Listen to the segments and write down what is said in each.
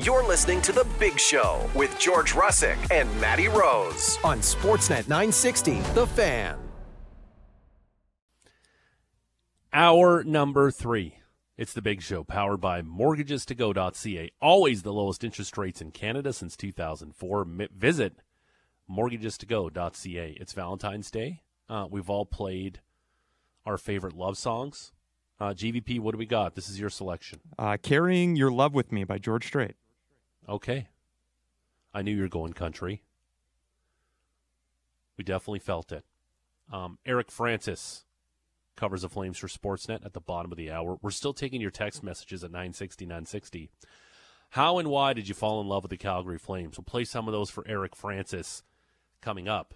You're listening to The Big Show with George Russick and Matty Rose on Sportsnet 960, The Fan. Hour number three. It's The Big Show, powered by mortgagestogo.ca. Always the lowest interest rates in Canada since 2004. Visit mortgagestogo.ca. It's Valentine's Day. Uh, we've all played our favorite love songs. Uh, GVP, what do we got? This is your selection. Uh, Carrying Your Love With Me by George Strait. Okay. I knew you were going country. We definitely felt it. Um, Eric Francis covers the Flames for Sportsnet at the bottom of the hour. We're still taking your text messages at 960 960. How and why did you fall in love with the Calgary Flames? We'll play some of those for Eric Francis coming up.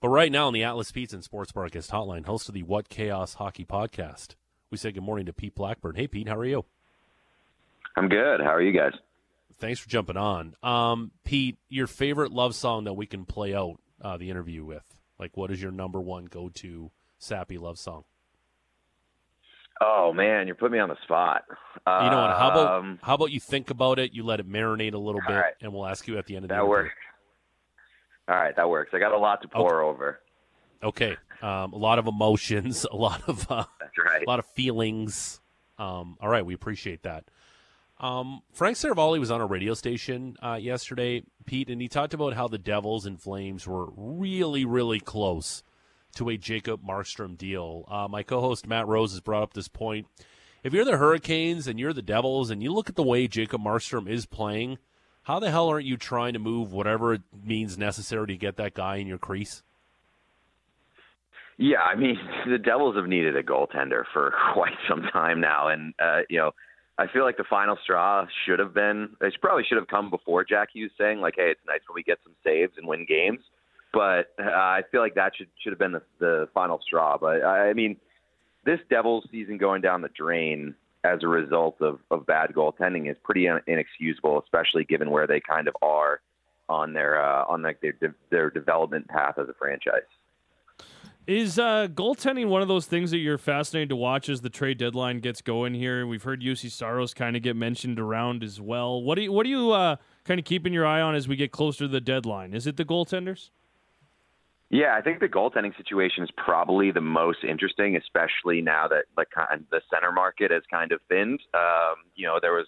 But right now on the Atlas Pizza and Sports Bar guest hotline, host of the What Chaos Hockey podcast, we say good morning to Pete Blackburn. Hey, Pete, how are you? I'm good. How are you guys? Thanks for jumping on. Um, Pete, your favorite love song that we can play out uh, the interview with? Like, what is your number one go to sappy love song? Oh man, you're putting me on the spot. You know what? How about um, how about you think about it? You let it marinate a little bit, right. and we'll ask you at the end of that the interview. works. All right, that works. I got a lot to pour okay. over. Okay, um, a lot of emotions, a lot of uh, that's right, a lot of feelings. Um, all right, we appreciate that. Um, Frank Seravalli was on a radio station uh, yesterday, Pete, and he talked about how the Devils and Flames were really, really close to a Jacob Markstrom deal. Uh, my co-host Matt Rose has brought up this point. If you're the Hurricanes and you're the Devils, and you look at the way Jacob Markstrom is playing, how the hell aren't you trying to move whatever it means necessary to get that guy in your crease? Yeah, I mean, the Devils have needed a goaltender for quite some time now, and uh, you know I feel like the final straw should have been. It probably should have come before Jack Hughes saying like, "Hey, it's nice when we get some saves and win games." But uh, I feel like that should should have been the, the final straw. But I mean, this Devils season going down the drain as a result of, of bad goaltending is pretty inexcusable, especially given where they kind of are on their uh, on like their their development path as a franchise. Is uh, goaltending one of those things that you're fascinated to watch as the trade deadline gets going here? We've heard Juuse Saros kind of get mentioned around as well. What do you what are you uh, kind of keeping your eye on as we get closer to the deadline? Is it the goaltenders? Yeah, I think the goaltending situation is probably the most interesting, especially now that like the center market has kind of thinned. Um, you know, there was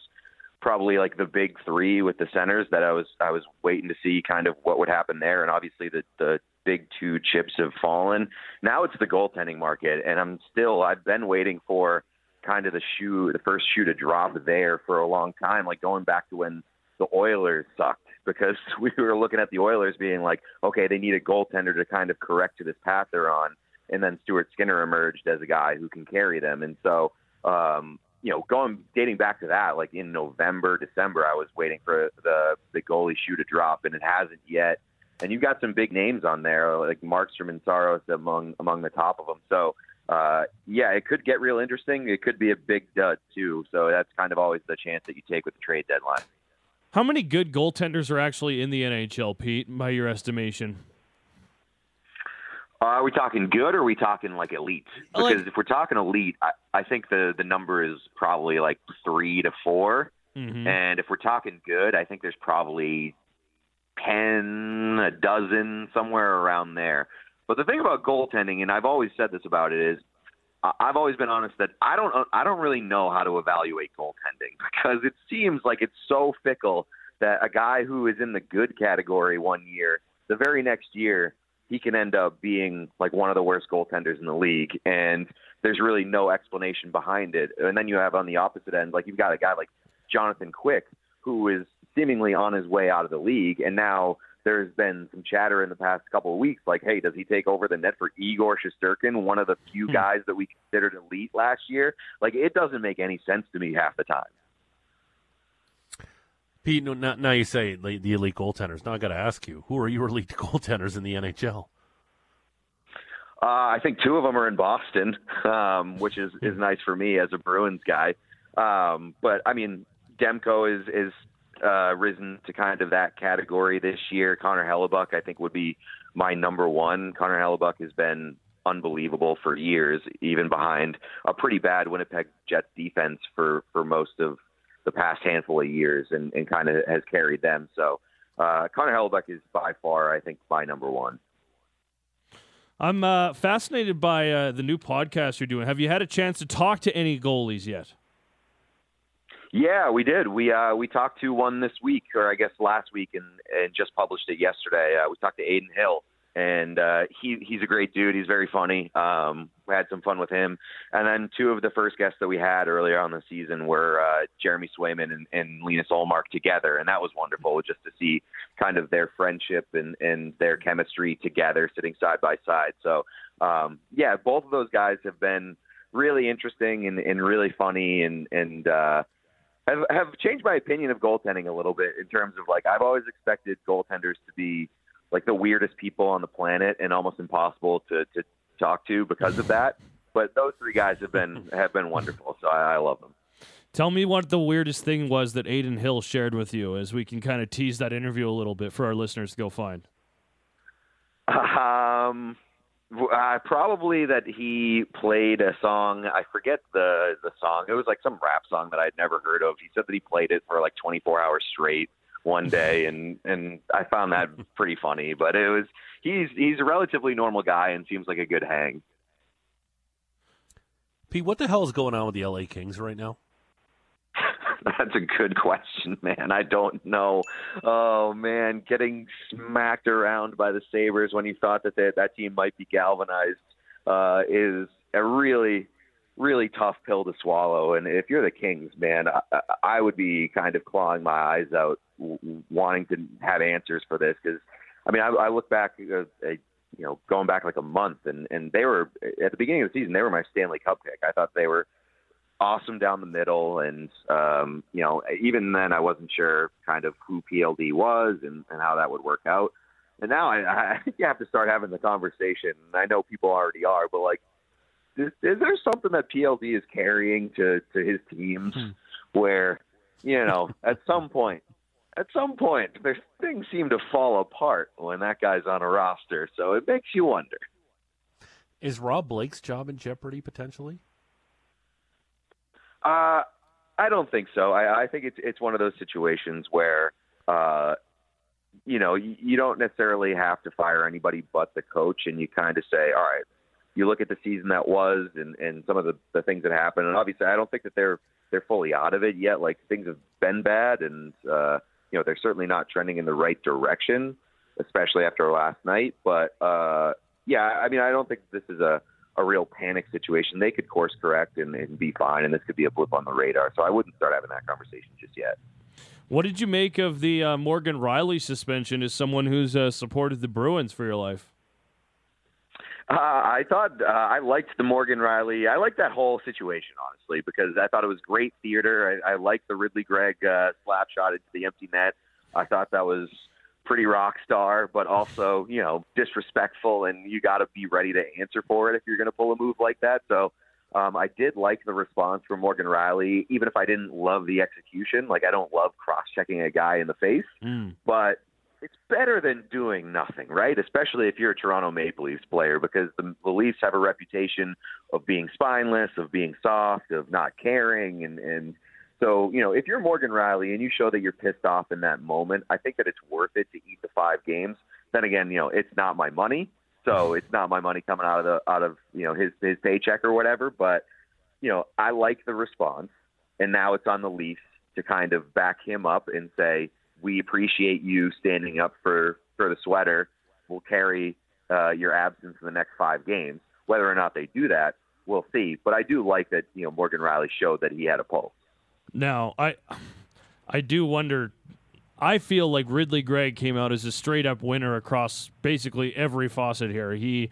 probably like the big three with the centers that I was I was waiting to see kind of what would happen there, and obviously the the big two chips have fallen. Now it's the goaltending market, and I'm still I've been waiting for kind of the shoe, the first shoe to drop there for a long time, like going back to when the Oilers sucked because we were looking at the Oilers being like, okay, they need a goaltender to kind of correct to this path they're on, and then Stuart Skinner emerged as a guy who can carry them, and so. Um, you know, going dating back to that, like in November, December, I was waiting for the the goalie shoe to drop, and it hasn't yet and you've got some big names on there like Markstrom and Saros among among the top of them. So uh, yeah, it could get real interesting. It could be a big dud too. So that's kind of always the chance that you take with the trade deadline. How many good goaltenders are actually in the NHL, Pete, by your estimation? Uh, are we talking good or are we talking like elite? Because like, if we're talking elite, I, I think the the number is probably like three to 4 mm-hmm. and if we're talking good, I think there's probably ten, a dozen, somewhere around there. But the thing about goaltending, and I've always said this about it, is I've always been honest that I don't I don't really know how to evaluate goaltending because it seems like it's so fickle that a guy who is in the good category one year, the very next year he can end up being like one of the worst goaltenders in the league and there's really no explanation behind it. And then you have on the opposite end like you've got a guy like Jonathan Quick who is seemingly on his way out of the league, and now there's been some chatter in the past couple of weeks, like, hey, does he take over the net for Igor Shesterkin, one of the few hmm. guys that we considered elite last year? Like, it doesn't make any sense to me half the time. Pete, now, now you say the elite goaltenders. Now I got to ask you, who are your elite goaltenders in the NHL? Uh, I think two of them are in Boston, um, which is is nice for me as a Bruins guy. Um, but I mean, Demko is is uh, risen to kind of that category this year. Connor Hellebuyck, I think, would be my number one. Connor Hellebuyck has been unbelievable for years, even behind a pretty bad Winnipeg Jets defense for for most of the past handful of years and, and kind of has carried them. So uh, Connor Hellebuyck is by far, I think, my number one. I'm uh, fascinated by uh, the new podcast you're doing. Have you had a chance to talk to any goalies yet? Yeah, we did. We uh, we talked to one this week, or I guess last week, and, and just published it yesterday. Uh, we talked to Adin Hill, and uh, he he's a great dude. He's very funny. Um, we had some fun with him, and then two of the first guests that we had earlier on the season were uh, Jeremy Swayman and, and Linus Ullmark together, and that was wonderful just to see kind of their friendship and and their chemistry together, sitting side by side. So um, yeah, both of those guys have been really interesting and, and really funny and and uh, have have changed my opinion of goaltending a little bit in terms of like I've always expected goaltenders to be like the weirdest people on the planet and almost impossible to to talk to because of that. But those three guys have been have been wonderful, so I, I love them. Tell me what the weirdest thing was that Adin Hill shared with you, as we can kind of tease that interview a little bit for our listeners to go find. Um, uh, probably that he played a song. I forget the the song. It was like some rap song that I'd never heard of. He said that he played it for like 24 hours straight one day, and and I found that pretty funny. But it was he's he's a relatively normal guy and seems like a good hang. Pete, what the hell is going on with the LA Kings right now? That's a good question, man. I don't know. Oh man, getting smacked around by the Sabres when you thought that they, that team might be galvanized uh, is a really, really tough pill to swallow. And if you're the Kings, man, I, I would be kind of clawing my eyes out, wanting to have answers for this. Because, I mean, I, I look back, uh, uh, you know, going back like a month, and and they were at the beginning of the season, they were my Stanley Cup pick. I thought they were awesome down the middle. And, um, you know, even then I wasn't sure kind of who PLD was and, and how that would work out. And now I, I think you have to start having the conversation. And I know people already are, but like, is, is there something that PLD is carrying to, to his teams hmm. where, you know, at some point, at some point, there's things seem to fall apart when that guy's on a roster. So it makes you wonder. Is Rob Blake's job in jeopardy potentially? Uh, I don't think so. I, I think it's it's one of those situations where, uh, you know, you, you don't necessarily have to fire anybody but the coach, and you kind of say, all right, you look at the season that was and and some of the the things that happened, and obviously, I don't think that they're they're fully out of it yet. Like things have been bad, and uh, you know, they're certainly not trending in the right direction, especially after last night. But uh, yeah, I mean, I don't think this is a a real panic situation, they could course correct and, and be fine, and this could be a blip on the radar. So I wouldn't start having that conversation just yet. What did you make of the uh, Morgan Rielly suspension as someone who's uh, supported the Bruins for your life? Uh, I thought uh, I liked the Morgan Rielly. I liked that whole situation honestly because I thought it was great theater. I, I liked the Ridley Greig uh, slap shot into the empty net. I thought that was pretty rock star, but also, you know, disrespectful, and you got to be ready to answer for it if you're going to pull a move like that. So um, I did like the response from Morgan Rielly, even if I didn't love the execution. Like, I don't love cross checking a guy in the face, mm. but it's better than doing nothing, right? Especially if you're a Toronto Maple Leafs player, because the, the Leafs have a reputation of being spineless, of being soft, of not caring, and and so, you know, if you're Morgan Rielly and you show that you're pissed off in that moment, I think that it's worth it to eat the five games. Then again, you know, it's not my money, so it's not my money coming out of the out of you know his his paycheck or whatever. But you know, I like the response, and now it's on the Leafs to kind of back him up and say, we appreciate you standing up for for the sweater. We'll carry uh, your absence in the next five games. Whether or not they do that, we'll see. But I do like that you know Morgan Rielly showed that he had a pulse. Now, I I do wonder I feel like Ridley Greig came out as a straight up winner across basically every faucet here. He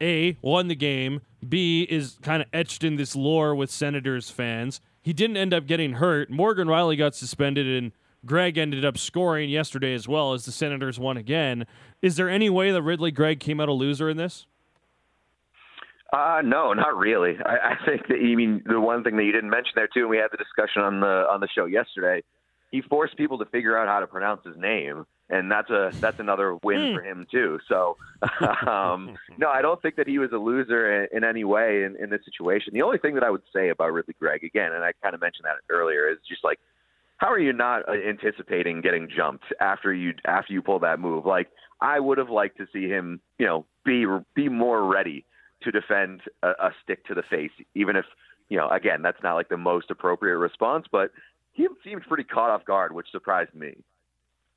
A won the game, B is kind of etched in this lore with Senators fans. He didn't end up getting hurt. Morgan Rielly got suspended and Greig ended up scoring yesterday as well as the Senators won again. Is there any way that Ridley Greig came out a loser in this? Uh, no, not really. I, I think that you mean the one thing that you didn't mention there too, and we had the discussion on the on the show yesterday. He forced people to figure out how to pronounce his name, and that's a that's another win hmm. for him too. So, um, no, I don't think that he was a loser in, in any way in, in this situation. The only thing that I would say about Ridley Greig again, and I kind of mentioned that earlier, is just like how are you not uh, anticipating getting jumped after you after you pull that move? Like I would have liked to see him, you know, be be more ready to defend a, a stick to the face, even if you know, again, that's not like the most appropriate response, but he seemed pretty caught off guard, which surprised me.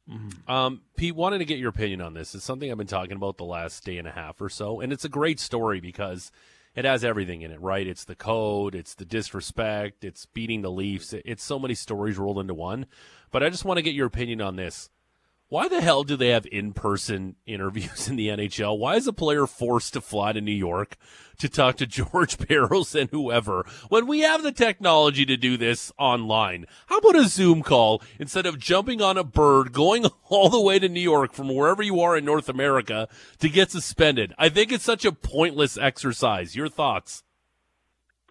Mm-hmm. Um, Pete, wanted to get your opinion on this. It's something I've been talking about the last day and a half or so, and it's a great story because it has everything in it, right? It's the code, it's the disrespect, it's beating the Leafs. It's so many stories rolled into one. But I just want to get your opinion on this. Why the hell do they have in person interviews in the NHL? Why is a player forced to fly to New York to talk to George Parros and whoever when we have the technology to do this online? How about a Zoom call instead of jumping on a bird, going all the way to New York from wherever you are in North America to get suspended? I think it's such a pointless exercise. Your thoughts?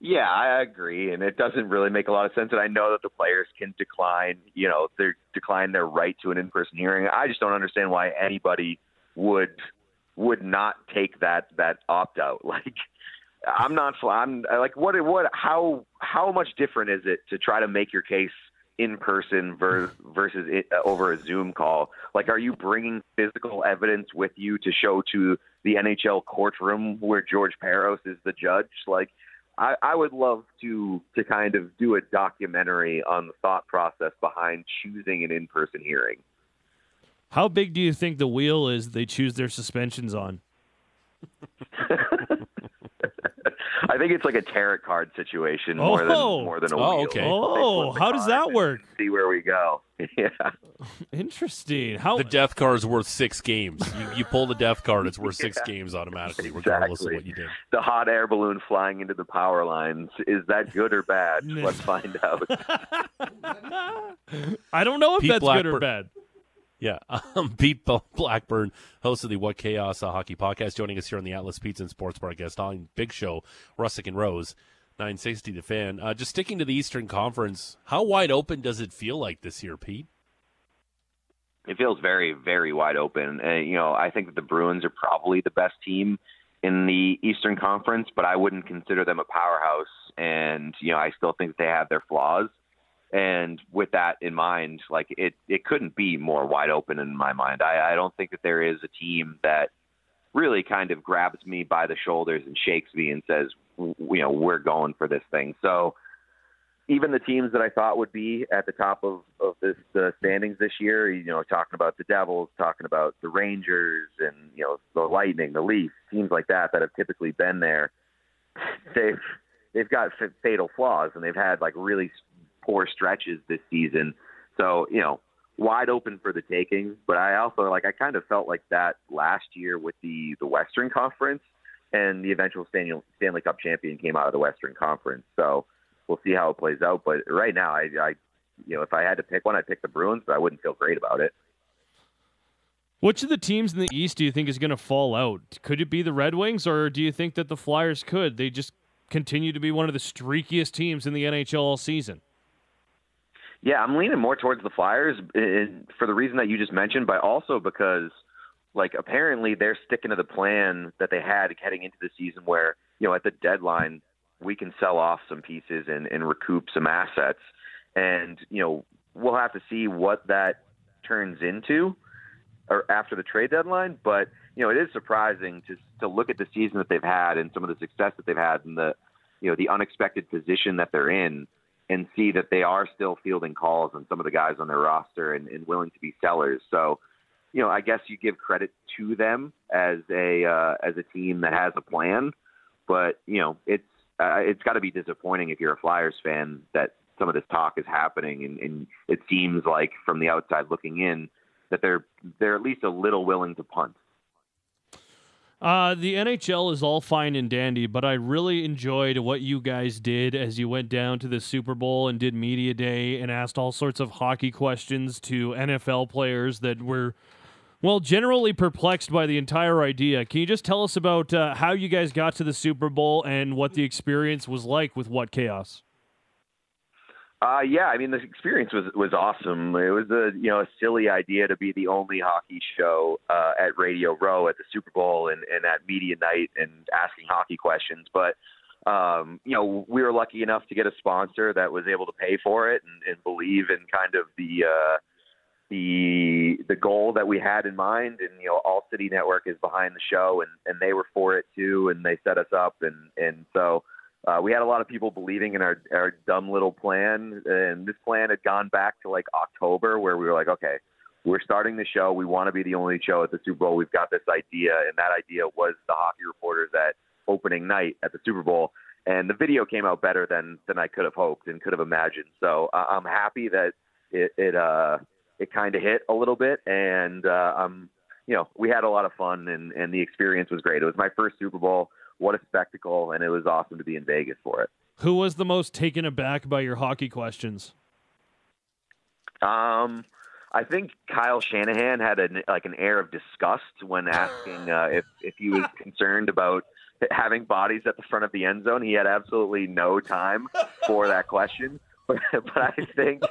Yeah, I agree, and it doesn't really make a lot of sense. And I know that the players can decline, you know, they decline their right to an in-person hearing. I just don't understand why anybody would would not take that that opt out. Like, I'm not. I'm like, what? What? How? How much different is it to try to make your case in person versus versus it, uh, over a Zoom call? Like, are you bringing physical evidence with you to show to the NHL courtroom where George Parros is the judge? Like I, I would love to to kind of do a documentary on the thought process behind choosing an in person hearing. How big do you think the wheel is they choose their suspensions on? I think it's like a tarot card situation more oh. than more than a oh, wheel. Okay. Oh, how does that work? See where we go. yeah. Interesting. How the death card is worth six games. You, you pull the death card, it's worth six games automatically, regardless exactly. of what you did. The hot air balloon flying into the power lines is that good or bad? Let's find out. I don't know if Pete that's Blackburn. good or bad. Yeah, um, Pete Blackburn, host of the What Chaos uh, Hockey Podcast, joining us here on the Atlas Pizza and Sports Bar guest on Big Show, Russick and Rose, 960 The Fan. Uh, just sticking to the Eastern Conference, how wide open does it feel like this year, Pete? It feels very, very wide open. Uh, you know, I think that the Bruins are probably the best team in the Eastern Conference, but I wouldn't consider them a powerhouse. And you know, I still think they have their flaws. And with that in mind, like it, it couldn't be more wide open in my mind. I, I don't think that there is a team that really kind of grabs me by the shoulders and shakes me and says, you know, we're going for this thing. So even the teams that I thought would be at the top of, of this standings this year, you know, talking about the Devils, talking about the Rangers and, you know, the Lightning, the Leafs, teams like that that have typically been there, they've they've got fatal flaws and they've had like really poor stretches this season. So, you know, wide open for the taking. But I also like I kind of felt like that last year with the the Western Conference and the eventual Stanley, Stanley Cup champion came out of the Western Conference. So we'll see how it plays out. But right now, I, I you know, if I had to pick one, I'd pick the Bruins, but I wouldn't feel great about it. Which of the teams in the East do you think is going to fall out? Could it be the Red Wings, or do you think that the Flyers could? They just continue to be one of the streakiest teams in the NHL all season. Yeah, I'm leaning more towards the Flyers uh, for the reason that you just mentioned, but also because, like, apparently they're sticking to the plan that they had heading into the season, where you know at the deadline we can sell off some pieces and, and recoup some assets, and you know we'll have to see what that turns into or after the trade deadline. But you know it is surprising to to look at the season that they've had and some of the success that they've had and the you know the unexpected position that they're in and see that they are still fielding calls on some of the guys on their roster and, and willing to be sellers. So, you know, I guess you give credit to them as a uh, as a team that has a plan, but you know, it's uh, it's got to be disappointing if you're a Flyers fan that some of this talk is happening, and, and it seems like from the outside looking in that they're they're at least a little willing to punt. Uh, the NHL is all fine and dandy, but I really enjoyed what you guys did as you went down to the Super Bowl and did media day and asked all sorts of hockey questions to NFL players that were, well, generally perplexed by the entire idea. Can you just tell us about uh, how you guys got to the Super Bowl and what the experience was like with What Chaos? Uh, yeah, I mean the experience was was awesome. It was a you know a silly idea to be the only hockey show uh, at Radio Row at the Super Bowl and, and at media night and asking hockey questions. But um, you know, we were lucky enough to get a sponsor that was able to pay for it and, and believe in kind of the uh, the the goal that we had in mind. And you know, All City Network is behind the show, and and they were for it too, and they set us up, and and so. Uh, we had a lot of people believing in our our dumb little plan, and this plan had gone back to like October, where we were like, okay, we're starting the show. We want to be the only show at the Super Bowl. We've got this idea, and that idea was the hockey reporters at opening night at the Super Bowl. And the video came out better than than I could have hoped and could have imagined. So uh, I'm happy that it it uh it kind of hit a little bit, and uh, um you know we had a lot of fun and and the experience was great. It was my first Super Bowl what a spectacle, and it was awesome to be in Vegas for it. Who was the most taken aback by your hockey questions? Um, I think Kyle Shanahan had an like an air of disgust when asking uh, if if he was concerned about having bodies at the front of the end zone. He had absolutely no time for that question. But, but I think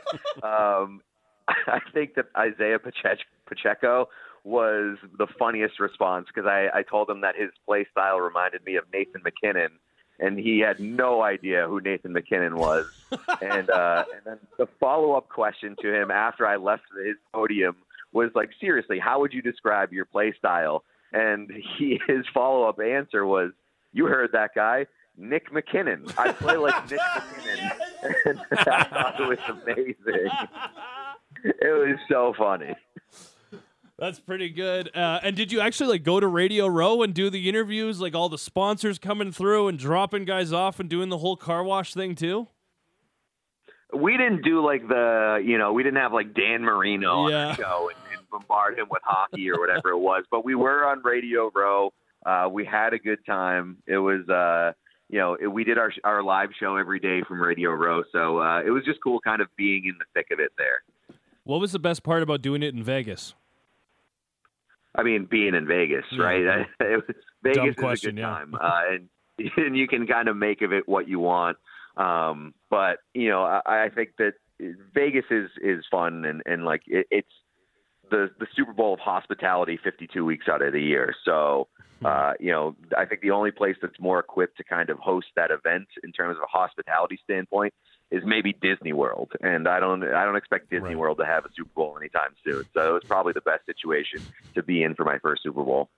um, I think that Isaiah Pacheco was the funniest response because I, I told him that his play style reminded me of Nathan MacKinnon, and he had no idea who Nathan MacKinnon was. and uh, and then the follow up question to him after I left his podium was like, seriously, how would you describe your play style? And he his follow up answer was, you heard that guy. Nick McKinnon. I play like Nick McKinnon. And it was amazing. It was so funny. That's pretty good. Uh, and did you actually like go to Radio Row and do the interviews, like all the sponsors coming through and dropping guys off and doing the whole car wash thing too? We didn't do like the, you know, we didn't have like Dan Marino yeah. on the show and, and, bombard him with hockey or whatever it was. But we were on Radio Row. Uh, we had a good time. It was, uh, you know, it, we did our our live show every day from Radio Row, so uh, it was just cool, kind of being in the thick of it there. What was the best part about doing it in Vegas? I mean, being in Vegas, yeah. right? it was, Vegas Dumb is question, a good yeah. time, uh, and and you can kind of make of it what you want. Um, but you know, I, I think that Vegas is is fun and and like it, it's the the Super Bowl of hospitality 52 weeks out of the year. So, hmm. uh, you know, I think the only place that's more equipped to kind of host that event in terms of a hospitality standpoint is maybe Disney World, and I don't I don't expect Disney right. World to have a Super Bowl anytime soon. So it was probably the best situation to be in for my first Super Bowl.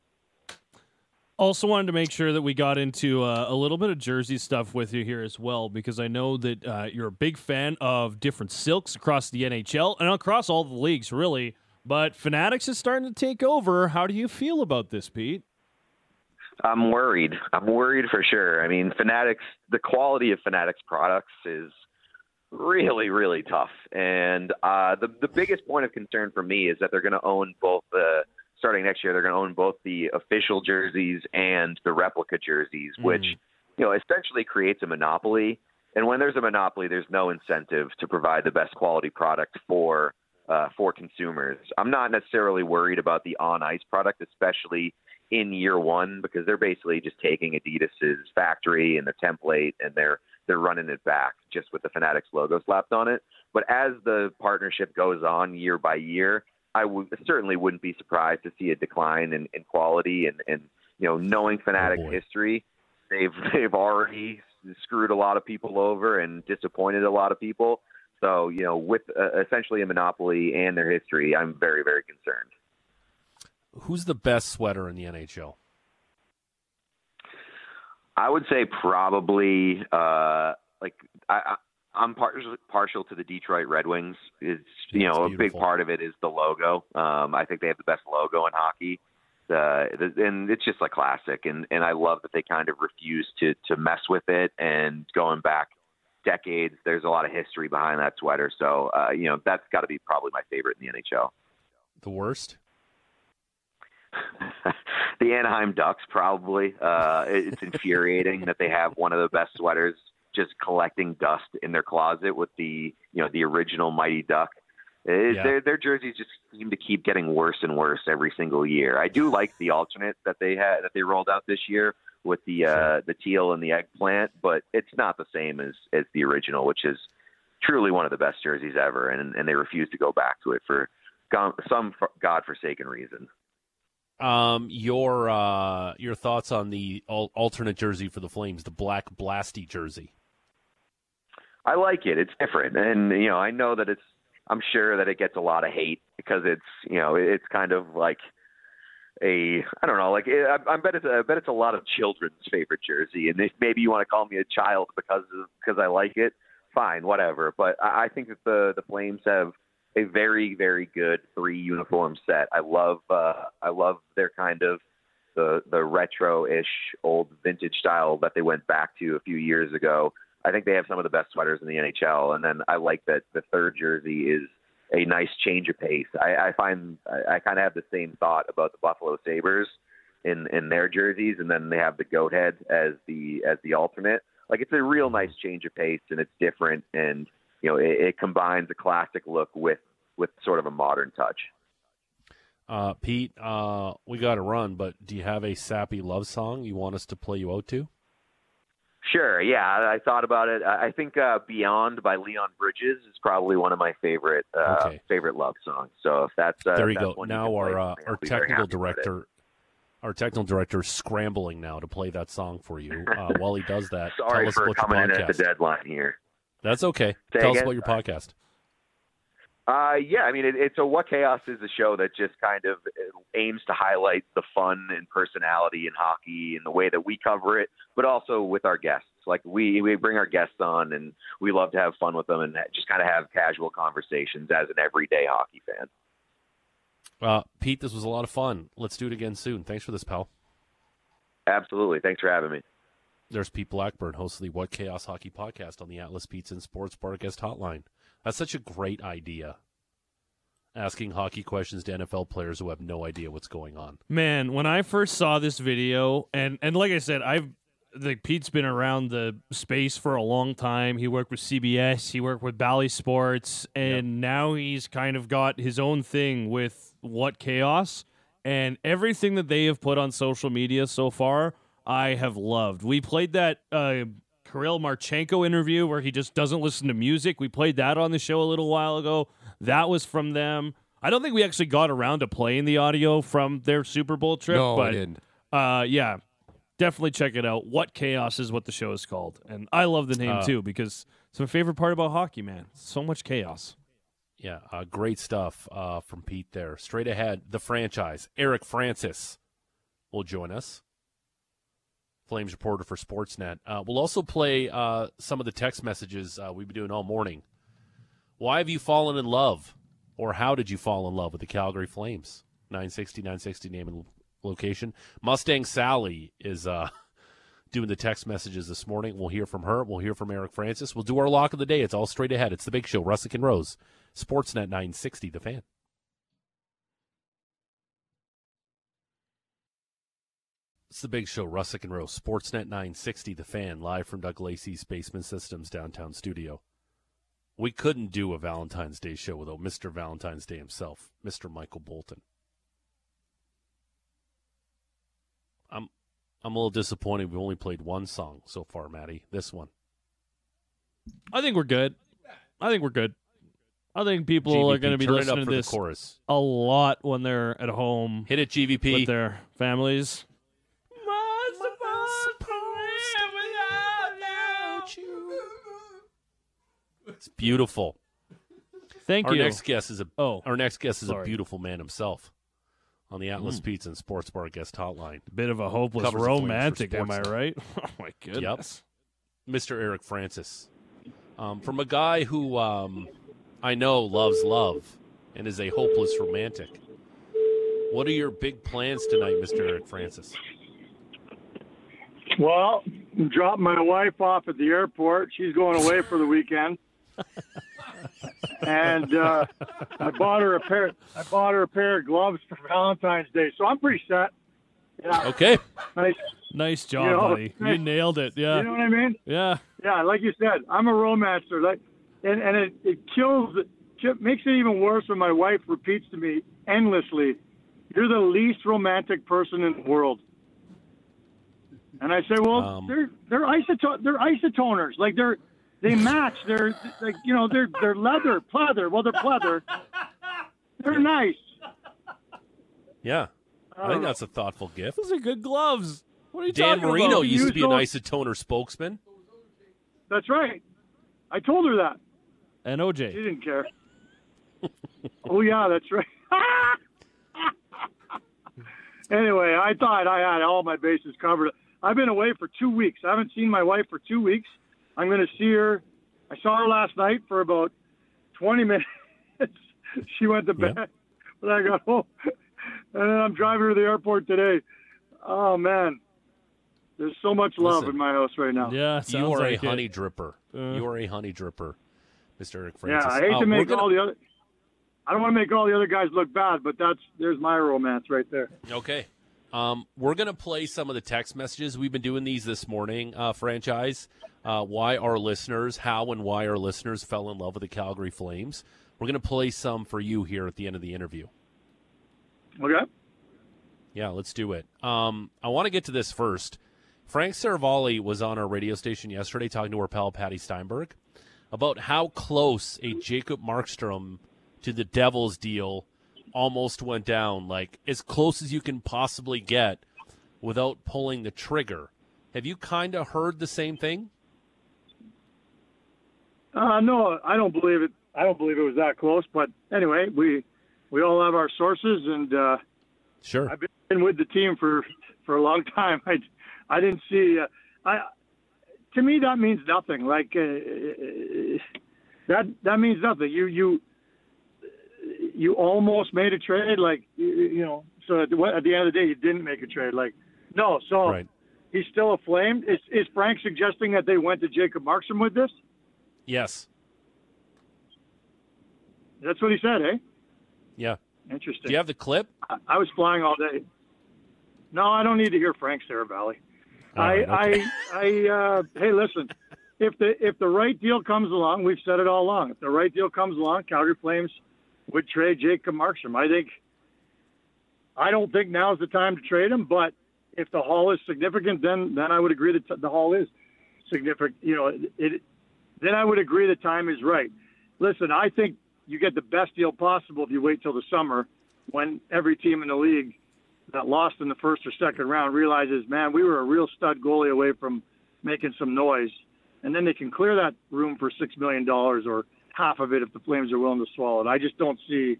Also, wanted to make sure that we got into uh, a little bit of jersey stuff with you here as well, because I know that uh, you're a big fan of different silks across the NHL and across all the leagues, really. But Fanatics is starting to take over. How do you feel about this, Pete? I'm worried. I'm worried for sure. I mean, Fanatics, the quality of Fanatics products is really, really tough. And uh, the the biggest point of concern for me is that they're going to own both the starting next year. They're going to own both the official jerseys and the replica jerseys, mm. which you know essentially creates a monopoly. And when there's a monopoly, there's no incentive to provide the best quality product for uh, for consumers. I'm not necessarily worried about the on ice product, especially in year one, because they're basically just taking Adidas's factory and the template and they're they're running it back just with the Fanatics logo slapped on it. But as the partnership goes on year by year, I would certainly wouldn't be surprised to see a decline in, in quality and, and you know knowing Fanatics oh history, they've they've already screwed a lot of people over and disappointed a lot of people. So you know with uh, essentially a monopoly and their history, I'm very very concerned. Who's the best sweater in the NHL? I would say probably uh, like I, I'm partial partial to the Detroit Red Wings. It's you know a big part of it is the logo. Um, I think they have the best logo in hockey. Uh, and it's just a classic, and and I love that they kind of refuse to to mess with it. And going back decades, there's a lot of history behind that sweater. So uh, you know that's got to be probably my favorite in the NHL. The worst. the Anaheim Ducks probably. Uh, it's infuriating that they have one of the best sweaters just collecting dust in their closet with the you know the original Mighty Duck. It, yeah. Their their jerseys just seem to keep getting worse and worse every single year. I do like the alternate that they had that they rolled out this year with the uh, the teal and the eggplant, but it's not the same as as the original, which is truly one of the best jerseys ever, and and they refuse to go back to it for some godforsaken reason. Um, your uh, your thoughts on the alternate jersey for the Flames, the black blasty jersey? I like it. It's different, and you know, I know that it's. I'm sure that it gets a lot of hate because it's you know it's kind of like a I don't know like I, I bet it's a, I bet it's a lot of children's favorite jersey, and if maybe you want to call me a child because of, because I like it, fine, whatever. But I, I think that the the Flames have a very very good three uniform set. I love uh, I love their kind of the the retro-ish old vintage style that they went back to a few years ago. I think they have some of the best sweaters in the NHL, and then I like that the third jersey is a nice change of pace. I, I find I, I kind of have the same thought about the Buffalo Sabres in in their jerseys, and then they have the goat head as the as the alternate. Like it's a real nice change of pace, and it's different, and you know it, it combines a classic look with with sort of a modern touch. Uh, Pete, uh, we got to run, but do you have a sappy love song you want us to play you out to? Sure. Yeah, I, thought about it. I think uh, "Beyond" by Leon Bridges is probably one of my favorite uh, Okay. favorite love songs. So if that's uh, there you that's go. Now our uh, our technical happy with it. director, our technical director, is scrambling now to play that song for you. Uh, while he does that, Sorry tell us for about coming your in at the deadline here. That's okay. Say tell us about your podcast. Uh, yeah, I mean, it, it's a What Chaos is a show that just kind of uh, aims to highlight the fun and personality in hockey and the way that we cover it, but also with our guests. Like we we bring our guests on and we love to have fun with them and just kind of have casual conversations as an everyday hockey fan. Uh, Pete, this was a lot of fun. Let's do it again soon. Thanks for this, pal. Absolutely. Thanks for having me. There's Pete Blackburn, host of the What Chaos Hockey podcast on the Atlas Pizza and Sports Bar Guest Hotline. That's such a great idea. Asking hockey questions to NFL players who have no idea what's going on. Man, when I first saw this video, and and like I said, I've like Pete's been around the space for a long time. He worked with CBS, he worked with Bally Sports, and now he's kind of got his own thing with What Chaos. And everything that they have put on social media so far, I have loved. We played that uh, Kirill Marchenko interview where he just doesn't listen to music. We played that on the show a little while ago. That was from them. I don't think we actually got around to playing the audio from their Super Bowl trip, No, but I didn't. uh, yeah, definitely check it out. What Chaos is what the show is called, and I love the name Uh, too because it's my favorite part about hockey. Man, so much chaos. Yeah, uh, great stuff uh, from Pete there. Straight ahead, the franchise. Eric Francis will join us. Flames reporter for Sportsnet. Uh, we'll also play uh, some of the text messages uh, we've been doing all morning. Why have you fallen in love? Or how did you fall in love with the Calgary Flames? 960, 960 name and location. Mustang Sally is uh, doing the text messages this morning. We'll hear from her. We'll hear from Eric Francis. We'll do our lock of the day. It's all straight ahead. It's the big show. Russick and Rose. Sportsnet 960, the fan. It's the big show, Russick and Rose. Sportsnet 960, the fan, live from Doug Lacey's Basement Systems downtown studio. We couldn't do a Valentine's Day show without Mr. Valentine's Day himself, Mr. Michael Bolton. I'm I'm a little disappointed we've only played one song so far, Maddie. This one. I think we're good. I think we're good. I think people are going to be listening to this chorus. a lot when they're at home Hit it, GVP. with their families. It's beautiful. Thank our you. next guest is a Oh, our next guest is sorry. a beautiful man himself on the Atlas Pizza and Sports Bar guest hotline. bit of a hopeless Covers the Flames for romantic, am I right? Oh my goodness. Yep. Mr. Eric Francis. Um, from a guy who um, I know loves love and is a hopeless romantic. What are your big plans tonight, Mr. Eric Francis? Well, dropped my wife off at the airport. She's going away for the weekend, and uh, I bought her a pair. I bought her a pair of gloves for Valentine's Day, so I'm pretty set. Yeah, Okay. nice. Nice job, You know, buddy. You nailed it. Yeah. You know what I mean? yeah. Yeah, like you said, I'm a romancer. Like, and and it it kills. It makes it even worse when my wife repeats to me endlessly, "You're the least romantic person in the world." And I say, well, Um, they're they're isoto- they're isotoners. Like they're they match. They're like you know they're they're leather pleather. Well, they're pleather. They're nice. Yeah. I think that's a thoughtful gift. Those are good gloves. What are you Dan talking Marino about? used to be an isotoner spokesman. That's right. I told her that. and OJ. She didn't care. oh yeah, that's right. anyway, I thought I had all my bases covered. I've been away for two weeks. I haven't seen my wife for two weeks. I'm going to see her. I saw her last night for about 20 minutes. she went to bed, Yeah. but I got home, and then I'm driving her to the airport today. Oh man, there's so much love Listen. in my house right now. Yeah, sounds You are like a it. honey dripper. Uh. you are a honey dripper, Mr. Eric Yeah, I hate Uh, to make gonna- all the other. I don't want to make all the other guys look bad, but that's there's my romance right there. Okay. Um, we're going to play some of the text messages. We've been doing these this morning, uh, franchise. Uh, why our listeners, how and why our listeners fell in love with the Calgary Flames. We're going to play some for you here at the end of the interview. Okay. Yeah, let's do it. Um, I want to get to this first. Frank Seravalli was on our radio station yesterday talking to our pal Patty Steinberg about how close a Jacob Markstrom to the Devils deal almost went down, like as close as you can possibly get without pulling the trigger. Have you kind of heard the same thing? Uh, no, I don't believe it. I don't believe it was that close. But anyway, we we all have our sources, and uh, Sure. I've been with the team for for a long time. I I didn't see. Uh, I to me that means nothing. Like uh, that that means nothing. You you you almost made a trade. Like you, know. So at the, at the end of the day, you didn't make a trade. Like no. So Right. he's still aflame. Is is Frank suggesting that they went to Jacob Markstrom with this? Yes. That's what he said, eh? Yeah. Interesting. Do you have the clip? I, I was flying all day. No, I don't need to hear Frank Seravalli. All I, okay. I, I, uh, hey, listen. If the if the right deal comes along, we've said it all along. If the right deal comes along, Calgary Flames would trade Jacob Markstrom. I think. I don't think now's the time to trade him, but if the haul is significant, then then I would agree that the haul is significant. You know, it, it then I would agree the time is right. Listen, I think you get the best deal possible if you wait till the summer when every team in the league that lost in the first or second round realizes, man, we were a real stud goalie away from making some noise. And then they can clear that room for $6 million or half of it if the Flames are willing to swallow it. I just don't see.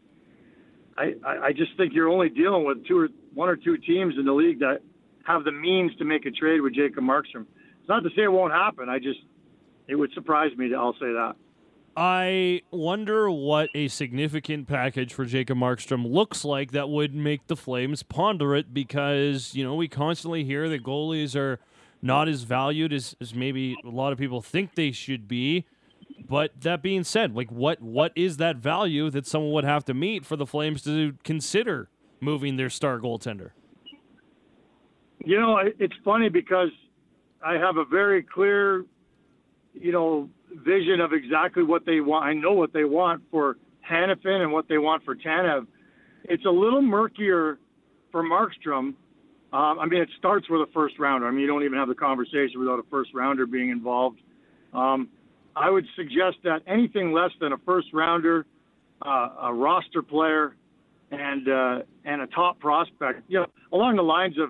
I, I just think you're only dealing with two or one or two teams in the league that have the means to make a trade with Jacob Markstrom. It's not to say it won't happen. I just it would surprise me. To, I'll say that. I wonder what a significant package for Jacob Markstrom looks like that would make the Flames ponder it because, you know, we constantly hear that goalies are not as valued as, as maybe a lot of people think they should be. But that being said, like what what is that value that someone would have to meet for the Flames to consider moving their star goaltender? You know, it's funny because I have a very clear, you know, vision of exactly what they want. I know what they want for Hanifin and what they want for Tanev. It's a little murkier for Markstrom. Um, I mean, it starts with a first rounder. I mean, you don't even have the conversation without a first rounder being involved. Um, I would suggest that anything less than a first rounder, uh, a roster player, and uh, and a top prospect, you know, along the lines of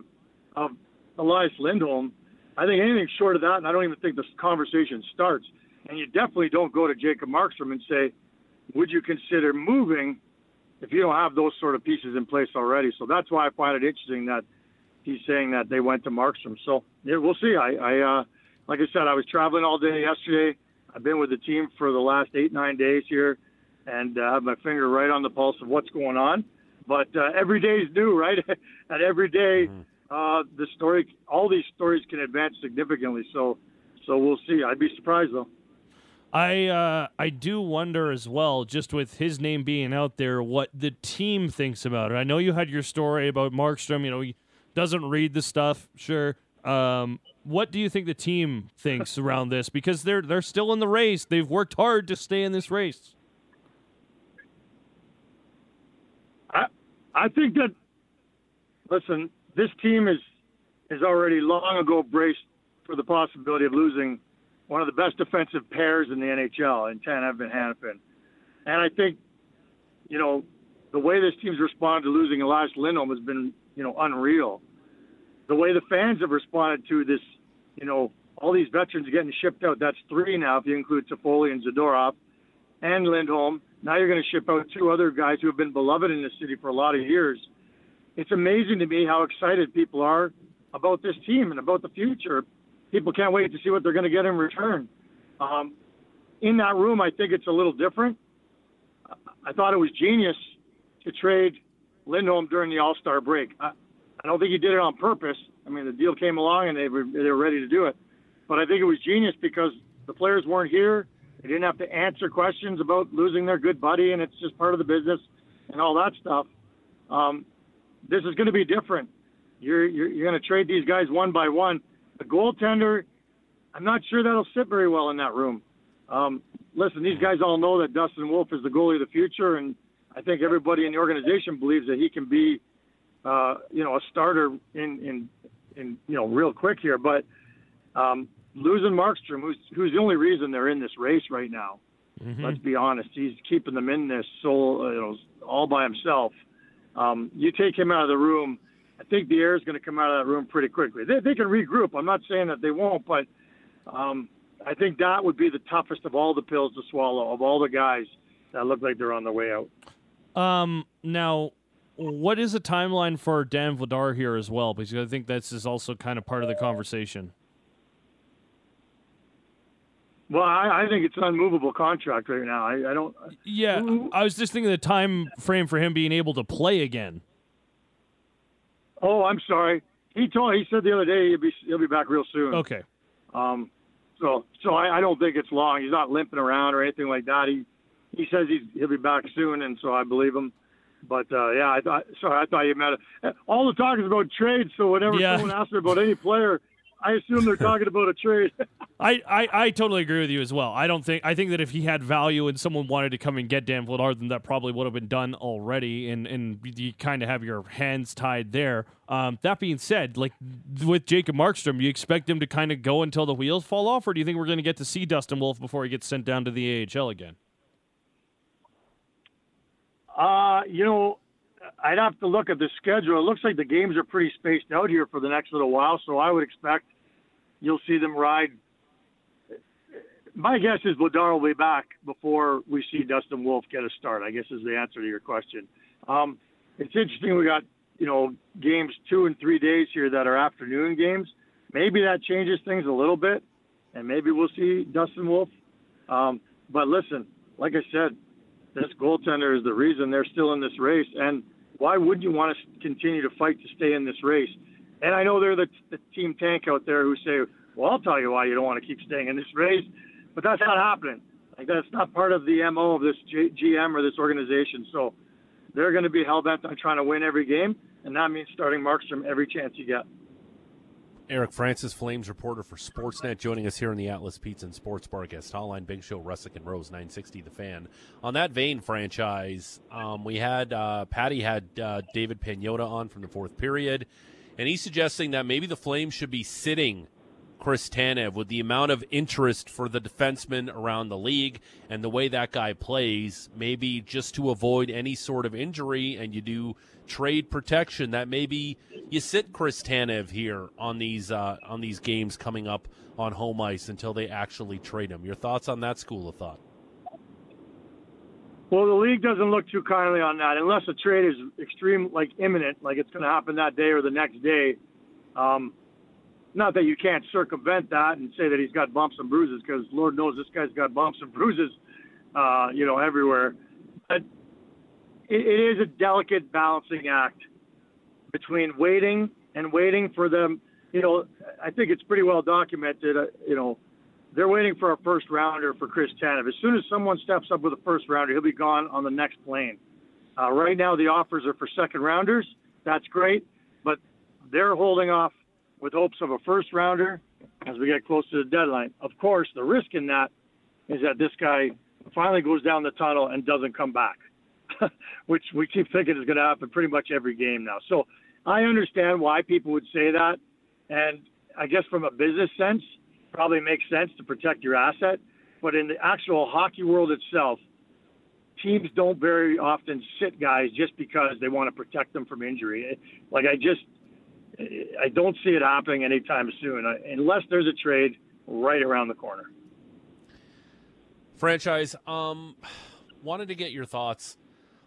of Elias Lindholm, I think anything short of that, and I don't even think this conversation starts. And you definitely don't go to Jacob Markstrom and say, "Would you consider moving?" If you don't have those sort of pieces in place already. So that's why I find it interesting that he's saying that they went to Markstrom. So yeah, we'll see. I, I uh, like I said, I was traveling all day yesterday. I've been with the team for the last eight nine days here, and uh, have my finger right on the pulse of what's going on. But uh, every day is new, right? and every day, uh, the story, all these stories can advance significantly. So, so we'll see. I'd be surprised though. I uh, I do wonder as well, just with his name being out there, what the team thinks about it. I know you had your story about Markstrom. You know, he doesn't read the stuff. Sure. Um, what do you think the team thinks around this? Because they're they're still in the race. They've worked hard to stay in this race. I I think that listen, this team is is already long ago braced for the possibility of losing one of the best defensive pairs in the NHL in Tanev and Hanifin. And I think, you know, the way this team's responded to losing Elias Lindholm has been you know, unreal. The way the fans have responded to this, you know, all these veterans getting shipped out. That's three now if you include Toffoli and Zadorov and Lindholm. Now you're going to ship out two other guys who have been beloved in the city for a lot of years. It's amazing to me how excited people are about this team and about the future. People can't wait to see what they're going to get in return. Um, in that room, I think it's a little different. I thought it was genius to trade Lindholm during the All Star break. I, I don't think he did it on purpose. I mean, the deal came along and they were they were ready to do it, but I think it was genius because the players weren't here. They didn't have to answer questions about losing their good buddy, and it's just part of the business and all that stuff. Um, this is going to be different. You're you're, you're going to trade these guys one by one. The goaltender, I'm not sure that'll sit very well in that room. Um, listen, these guys all know that Dustin Wolf is the goalie of the future, and I think everybody in the organization believes that he can be, uh, you know, a starter in in in you know real quick here. But um, losing Markstrom, who's who's the only reason they're in this race right now. Mm-hmm. Let's be honest, he's keeping them in this so you know all by himself. Um, you take him out of the room, I think the air is going to come out of that room pretty quickly. They, they can regroup. I'm not saying that they won't, but um, I think that would be the toughest of all the pills to swallow of all the guys that look like they're on their way out. Um, now, what is the timeline for Dan Vladar here as well? Because I think this is also kind of part of the conversation. Well, I, I think it's an unmovable contract right now. I, I don't. Yeah, I was just thinking the time frame for him being able to play again. Oh, I'm sorry. He told. He said the other day he'll be he'll be back real soon. Okay. Um. So so I, I don't think it's long. He's not limping around or anything like that. He he says he's he'll be back soon, and so I believe him. But uh, yeah, I thought sorry, I thought you meant it. All the talk is about trades. So whenever yeah. someone asks me about any player, I assume they're talking about a trade. I, I, I, totally agree with you as well. I don't think I think that if he had value and someone wanted to come and get Dan Vladar, then that probably would have been done already, and and you kind of have your hands tied there. Um, that being said, like with Jacob Markstrom, you expect him to kind of go until the wheels fall off, or do you think we're going to get to see Dustin Wolf before he gets sent down to the AHL again? Uh, you know, I'd have to look at the schedule. It looks like the games are pretty spaced out here for the next little while, so I would expect you'll see them ride. My guess is Vladar will be back before we see Dustin Wolf get a start. I guess is the answer to your question. Um, it's interesting. We got you know games two and three days here that are afternoon games. Maybe that changes things a little bit, and maybe we'll see Dustin Wolf. Um, but listen, like I said, this goaltender is the reason they're still in this race. And why wouldn't you want to continue to fight to stay in this race? And I know they're the, the team tank out there who say, well, I'll tell you why you don't want to keep staying in this race. But that's not happening. Like that's not part of the MO of this G- GM or this organization. So they're going to be hell bent on trying to win every game, and that means starting Markstrom every chance you get. Eric Francis, Flames reporter for Sportsnet, joining us here in the Atlas Pizza and Sports Bar guest hotline. Big Show, Russick and Rose, 960 The Fan. On that vein, franchise, um, we had uh, Patty had uh, David Pagnotta on from the fourth period and he's suggesting that maybe the Flames should be sitting Chris Tanev with the amount of interest for the defenseman around the league and the way that guy plays, maybe just to avoid any sort of injury and you do trade protection that maybe you sit Chris Tanev here on these uh, on these games coming up on home ice until they actually trade him. Your thoughts on that school of thought? Well, the league doesn't look too kindly on that unless a trade is extreme, like imminent, like it's going to happen that day or the next day. Um, not that you can't circumvent that and say that he's got bumps and bruises, because Lord knows this guy's got bumps and bruises, uh, you know, everywhere. But it, it is a delicate balancing act between waiting and waiting for them. You know, I think it's pretty well documented. Uh, you know, they're waiting for a first rounder for Chris Tanev. As soon as someone steps up with a first rounder, he'll be gone on the next plane. Uh, right now, the offers are for second rounders. That's great, but they're holding off with hopes of a first rounder as we get close to the deadline. Of course, the risk in that is that this guy finally goes down the tunnel and doesn't come back, which we keep thinking is going to happen pretty much every game now. So I understand why people would say that, and I guess from a business sense probably makes sense to protect your asset. But in the actual hockey world itself, teams don't very often sit guys just because they want to protect them from injury. Like I just, I don't see it happening anytime soon, unless there's a trade right around the corner. Franchise, um, wanted to get your thoughts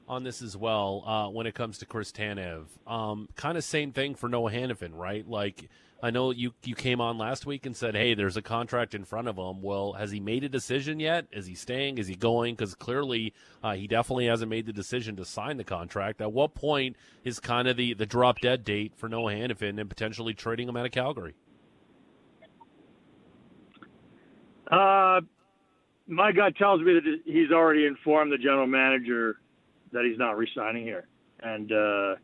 on this as well uh, when it comes to Chris Tanev. Um, kind of same thing for Noah Hanifin, right? Like I know you you came on last week and said, "Hey, there's a contract in front of him." Well, has he made a decision yet? Is he staying? Is he going? Because clearly, uh, he definitely hasn't made the decision to sign the contract. At what point is kind of the the drop dead date for Noah Hanifin and potentially trading him out of Calgary? Uh, my gut tells me that he's already informed the general manager that he's not resigning here, and uh,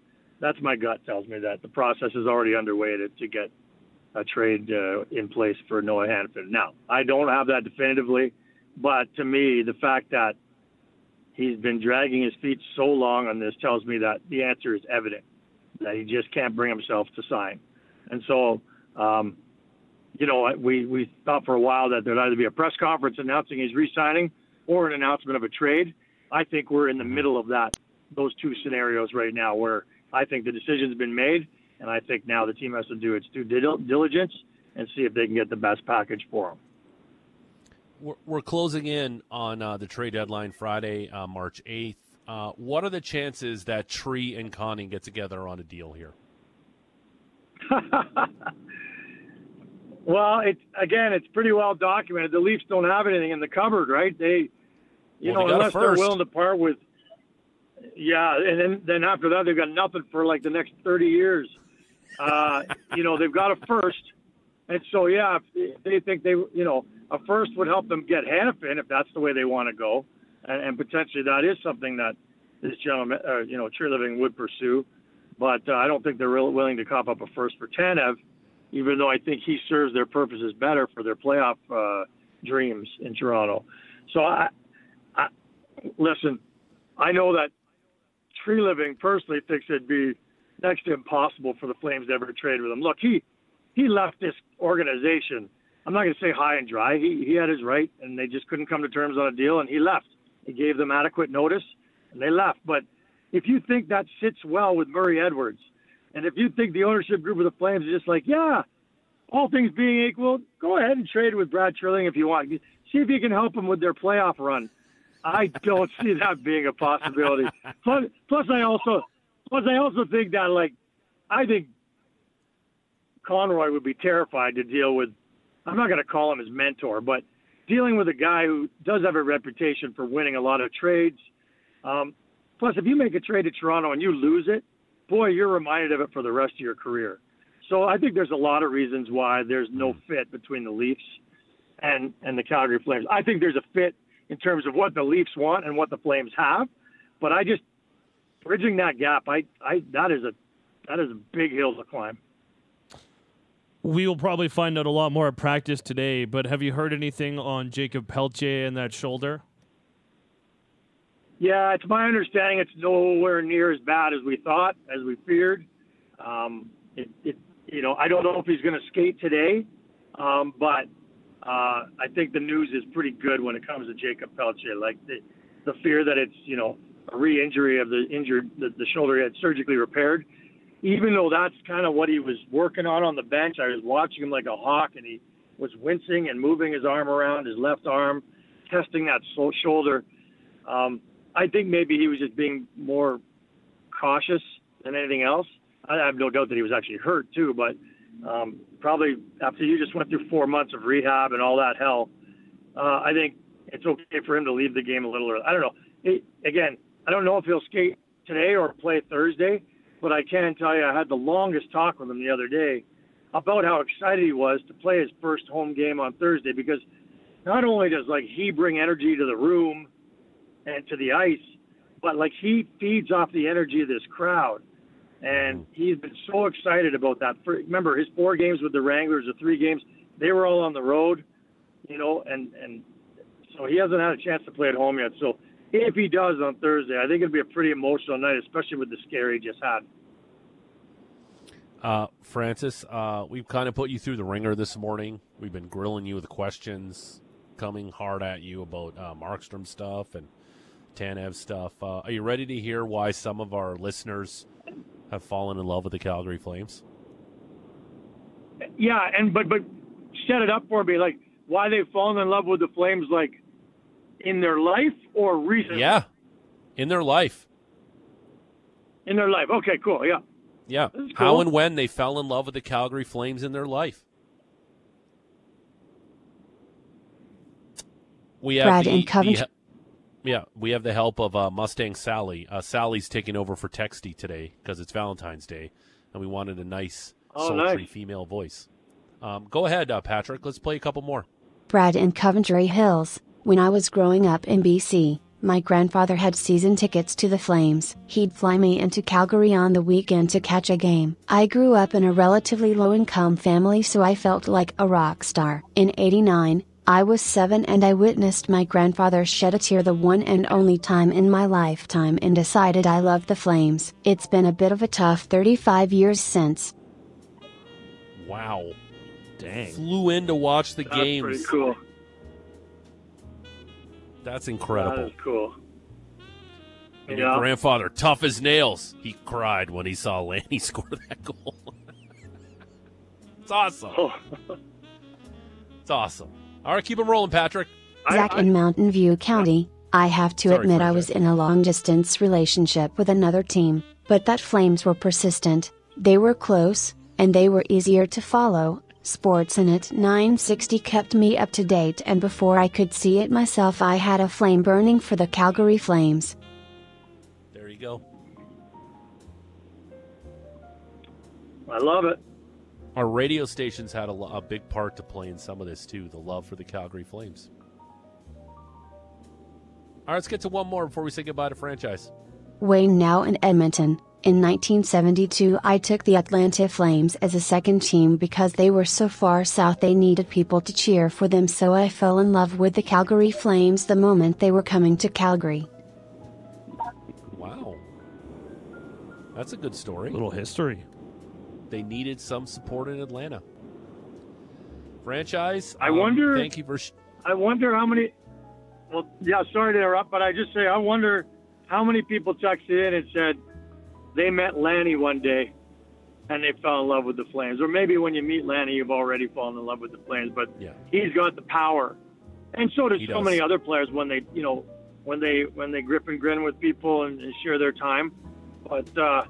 that's my gut tells me that the process is already underway to, to get a trade uh, in place for Noah Hanifin. Now, I don't have that definitively, but to me, the fact that he's been dragging his feet so long on this tells me that the answer is evident that he just can't bring himself to sign. And so, um, you know, we we thought for a while that there'd either be a press conference announcing he's re-signing or an announcement of a trade. I think we're in the middle of that, those two scenarios right now, where I think the decision's been made and I think now the team has to do its due diligence and see if they can get the best package for them. We're, we're closing in on uh, the trade deadline Friday, uh, March 8th. Uh, what are the chances that Tree and Connie get together on a deal here? well, it's again, it's pretty well documented. The Leafs don't have anything in the cupboard, right? They, you well, know, unless they're willing to part with, yeah, and then then after that they've got nothing for like the next thirty years. Uh, you know, they've got a first, and so yeah, if they think they, you know, a first would help them get Hanifin if that's the way they want to go, and, and potentially that is something that this gentleman, uh, you know, Treliving would pursue. But uh, I don't think they're really willing to cop up a first for Tanev, even though I think he serves their purposes better for their playoff uh, dreams in Toronto. So I listen. I know that Treliving personally thinks it'd be next to impossible for the Flames to ever trade with him. Look, he he left this organization. I'm not going to say high and dry. He he had his right, and they just couldn't come to terms on a deal, and he left. He gave them adequate notice, and they left. But if you think that sits well with Murray Edwards, and if you think the ownership group of the Flames is just like, yeah, all things being equal, go ahead and trade with Brad Treliving if you want. See if you can help them with their playoff run. I don't see that being a possibility. Plus, plus I also Plus, I also think that, like, I think Conroy would be terrified to deal with. I'm not going to call him his mentor, but dealing with a guy who does have a reputation for winning a lot of trades. Um, plus, if you make a trade to Toronto and you lose it, boy, you're reminded of it for the rest of your career. So I think there's a lot of reasons why there's no fit between the Leafs and and the Calgary Flames. I think there's a fit in terms of what the Leafs want and what the Flames have, but I just bridging that gap, I, I that is a that is a big hill to climb. We will probably find out a lot more at practice today, but have you heard anything on Jakob Pelletier and that shoulder? Yeah, it's my understanding it's nowhere near as bad as we thought, as we feared. Um, it, it, you know, I don't know if he's going to skate today, um, but uh, I think the news is pretty good when it comes to Jakob Pelletier. Like the, the fear that it's, you know, a re-injury of the injured the, the shoulder he had surgically repaired. Even though that's kind of what he was working on on the bench, I was watching him like a hawk, and he was wincing and moving his arm around his left arm, testing that shoulder. Um, I think maybe he was just being more cautious than anything else. I have no doubt that he was actually hurt too, but um, probably after you just went through four months of rehab and all that hell, uh, I think it's okay for him to leave the game a little early. I don't know. It, again, I don't know if he'll skate today or play Thursday, but I can tell you I had the longest talk with him the other day about how excited he was to play his first home game on Thursday because not only does like he bring energy to the room and to the ice, but like he feeds off the energy of this crowd. And he's been so excited about that. For, remember his four games with the Wranglers, the three games, they were all on the road, you know, and and so he hasn't had a chance to play at home yet. So if he does on Thursday, I think it'll be a pretty emotional night, especially with the scare he just had. Uh, Francis, uh, we've kind of put you through the ringer this morning. We've been grilling you with questions, coming hard at you about uh, Markstrom stuff, and Tanev stuff. Uh, are you ready to hear why some of our listeners have fallen in love with the Calgary Flames? Yeah, and but but set it up for me, like why they've fallen in love with the Flames, like in their life or recently? Yeah, in their life. In their life. Okay, cool. Yeah. Yeah. Cool. How and when they fell in love with the Calgary Flames in their life. We have Brad the, in Coventry. the- yeah, we have the help of uh, Mustang Sally. Uh, Sally's taking over for Texty today because it's Valentine's Day, and we wanted a nice, Oh, sultry nice. female voice. Um, go ahead, uh, Patrick. Let's play a couple more. Brad in Coventry Hills. When I was growing up in BC, my grandfather had season tickets to the Flames. He'd fly me into Calgary on the weekend to catch a game. I grew up in a relatively low income family, so I felt like a rock star. In 89, I was seven and I witnessed my grandfather shed a tear the one and only time in my lifetime and decided I loved the Flames. It's been a bit of a tough 35 years since. Wow. Dang. Flew in to watch the That's games. pretty cool. That's incredible. is cool. And Yeah. your grandfather, tough as nails, he cried when he saw Lanny score that goal. it's awesome. Oh, It's awesome. All right, keep it rolling, Patrick. I- Zach I- in Mountain View County. I have to Sorry, admit I was in a long distance relationship with another team, but that Flames were persistent, they were close, and they were easier to follow. Sportsnet 960 kept me up to date, and before I could see it myself, I had a flame burning for the Calgary Flames. There you go. I love it. Our radio stations had a, a big part to play in some of this too. The love for the Calgary Flames. All right, let's get to one more before we say goodbye to franchise. Wayne now in Edmonton. In 1972, I took the Atlanta Flames as a second team because they were so far south they needed people to cheer for them, so I fell in love with the Calgary Flames the moment they were coming to Calgary. Wow, that's a good story. Little history. They needed some support in Atlanta. Franchise. I um, wonder- Thank you for. Sh- I wonder how many. Well, yeah, sorry to interrupt, but I just say I wonder how many people texted in and said they met Lanny one day and they fell in love with the Flames. Or maybe when you meet Lanny, you've already fallen in love with the Flames, but yeah. he's got the power, and so does He so does. many other players when they, you know, when they when they grip and grin with people and, and share their time. But uh,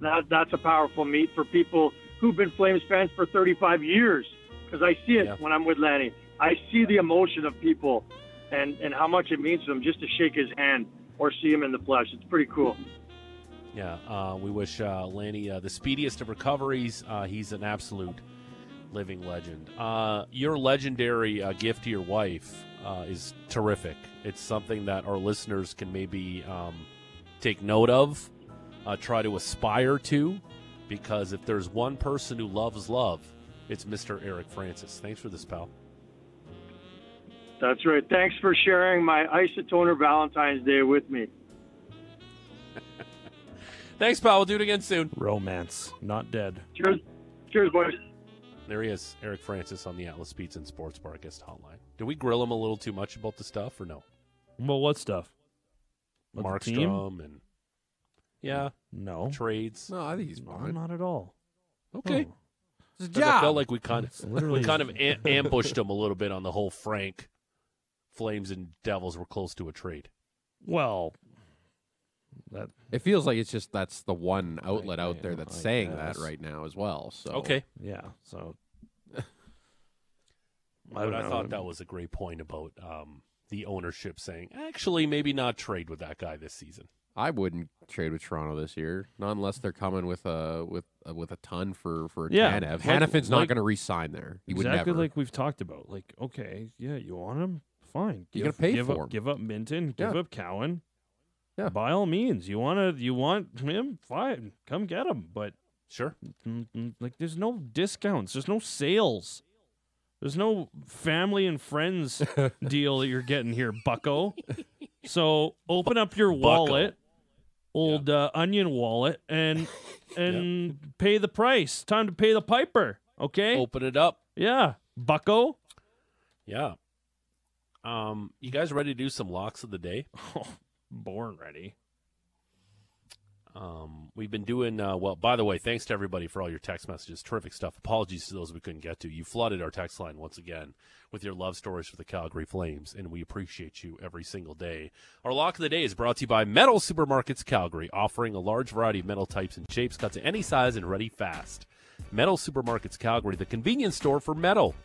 that that's a powerful meet for people who've been Flames fans for 35 years. Because I see it Yeah. when I'm with Lanny. I see the emotion of people, and and how much it means to them just to shake his hand or see him in the flesh. It's pretty cool. Yeah, uh, we wish uh, Lanny uh, the speediest of recoveries. Uh, he's an absolute living legend. Uh, your legendary uh, gift to your wife uh, is terrific. It's something that our listeners can maybe um, take note of, uh, try to aspire to, because if there's one person who loves love, it's Mr. Eric Francis. Thanks for this, pal. That's right. Thanks for sharing my isotoner Valentine's Day with me. Thanks, pal. We'll do it again soon. Romance, not dead. Cheers, cheers, boys. There he is, Eric Francis on the Atlas Beats and Sports Bar guest hotline. Did we grill him a little too much about the stuff or no? Well, what stuff? About the? Markstrom and yeah, No, trades. No, I think he's no, fine. not at all. Okay, Oh. It's I felt like we kind It's of literally we kind of am- ambushed him a little bit on the whole Frank Flames and Devils were close to a trade. well, that it feels like it's just that's the one outlet out there that's I saying guess. that right now as well. So Okay, yeah. So but don't I know. thought that was a great point about um, the ownership saying actually maybe not trade with that guy this season. I wouldn't trade with Toronto this year, not unless they're coming with a with uh, with a ton for for Yeah, Tanev. like- Hanifin's not like- going to re-sign there. He would exactly like we've talked about. Like, okay, yeah, you want him? Fine. You gotta pay give for up, him. Give up Minten. Give Yeah. up Cowan. Yeah. By all means, you want to. You want him? Fine. Come get him. But Sure, mm, mm, like, there's no discounts. There's no sales. There's no family and friends deal that you're getting here, Bucko. So open up your wallet, old uh, onion wallet, and and pay the price. Time to pay the piper. Okay. open it up. Yeah, Bucko. Yeah. Um, you guys ready to do some locks of the day? born ready. Um, we've been doing uh, well. By the way, thanks to everybody for all your text messages. Terrific stuff. Apologies to those we couldn't get to. You flooded our text line once again with your love stories for the Calgary Flames, and we appreciate you every single day. Our lock of the day is brought to you by Metal Supermarkets Calgary, offering a large variety of metal types and shapes, cut to any size and ready fast. Metal Supermarkets Calgary, the convenience store for metal,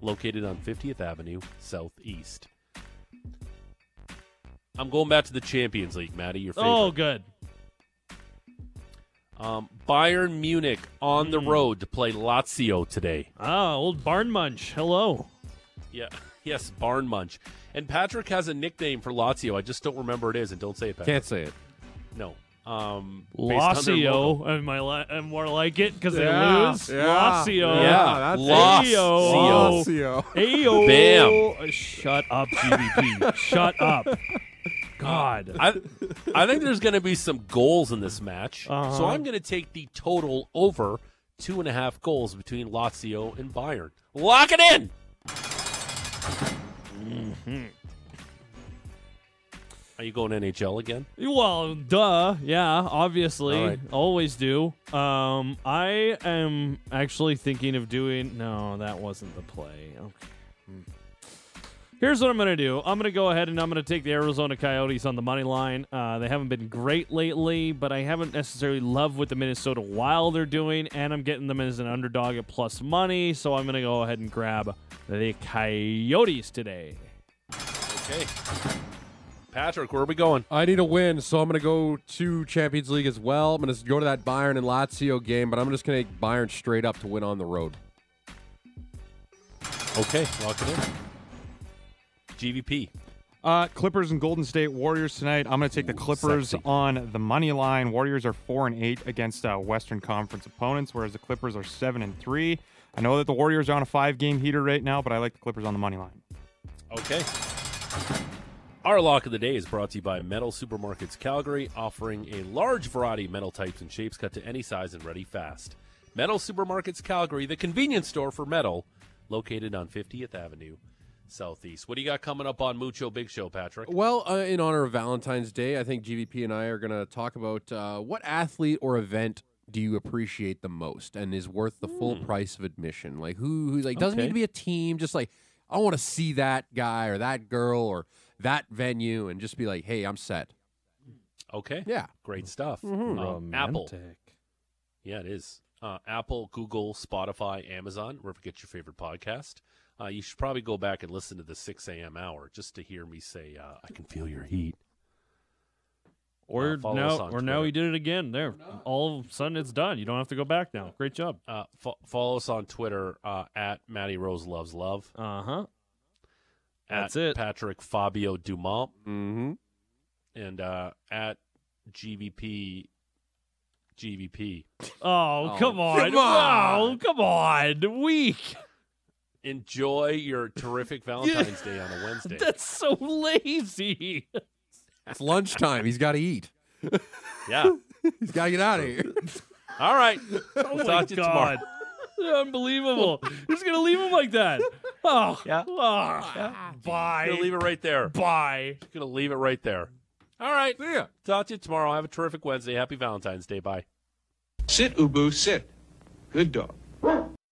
located on 50th Avenue Southeast. I'm going back to the Champions League, Maddie. Your favorite. Oh, good. Um, Bayern Munich on the Hmm. road to play Lazio today. Ah, old Barn Munch. Hello. Yeah, yes, Barn Munch. And Patrick has a nickname for Lazio. I just don't remember it is, and don't say it, Patrick. Can't say it. No. Um, based on their logo. Lazio. Am I li- am more like it because they Yeah, lose? yeah, Lazio. Yeah, that's Lazio. Lazio. Ayo. Bam. Shut up, GVP. Shut up. God. I, I think there's going to be some goals in this match, so Uh-huh. I'm going to take the total over two and a half goals between Lazio and Bayern. Lock it in. Mm-hmm. Are you going NHL again? Well, duh. Yeah, obviously. Right. Always do. Um, I am actually thinking of doing. No, that wasn't the play. Okay. Here's what I'm going to do. I'm going to go ahead and I'm going to take the Arizona Coyotes on the money line. Uh, they haven't been great lately, but I haven't necessarily loved what the Minnesota Wild are doing, and I'm getting them as an underdog at plus money, so I'm going to go ahead and grab the Coyotes today. Okay. Patrick, where are we going? I need a win, so I'm going to go to Champions League as well. I'm going to go to that Bayern and Lazio game, but I'm just going to take Bayern straight up to win on the road. Okay, lock it in. GVP. Uh, Clippers and Golden State Warriors tonight. I'm going to take the Clippers sexy. on the money line. Warriors are four and eight against uh, Western Conference opponents, whereas the Clippers are seven and three. I know that the Warriors are on a five-game heater right now, but I like the Clippers on the money line. Okay. Our lock of the day is brought to you by Metal Supermarkets Calgary, offering a large variety of metal types and shapes cut to any size and ready fast. Metal Supermarkets Calgary, the convenience store for metal, located on 50th Avenue Southeast. What do you got coming up on Mucho Big Show, Patrick? Well, uh, in honor of Valentine's Day, I think GVP and I are going to talk about uh, what athlete or event do you appreciate the most and is worth the full price of admission? Like who who's like doesn't Okay. need to be a team, just like I want to see that guy or that girl or that venue and just be like, "Hey, I'm set." Okay. Yeah. Great stuff. Mm-hmm. Uh, Apple. Yeah, it is. Uh, Apple, Google, Spotify, Amazon, wherever you get your favorite podcast. Uh, you should probably go back and listen to the 6 a.m. hour just to hear me say, uh, I can feel your heat. Or Uh, follow us now, on or now Twitter. he did it again. There, all of a sudden it's done. You don't have to go back now. Great job. Uh, fo- follow us on Twitter uh, at Maddie Rose Loves Love. Uh huh. That's it. Patrick Fabio Dumont. Mm-hmm. And uh, at GVP. GVP. Oh, Oh, come on! come Wow, on. come on! Weak. Enjoy your terrific Valentine's Day on a Wednesday. That's so lazy. It's lunchtime. He's got to eat. Yeah. He's got to get out of here. All right. Oh my Talk to you tomorrow. god! Unbelievable. Just gonna leave him like that. Oh, Yeah. oh, Bye. Gonna leave it right there. Bye. Gonna leave it right there. All right. See ya. Talk to you tomorrow. Have a terrific Wednesday. Happy Valentine's Day. Bye. Sit, Ubu, sit. Good dog.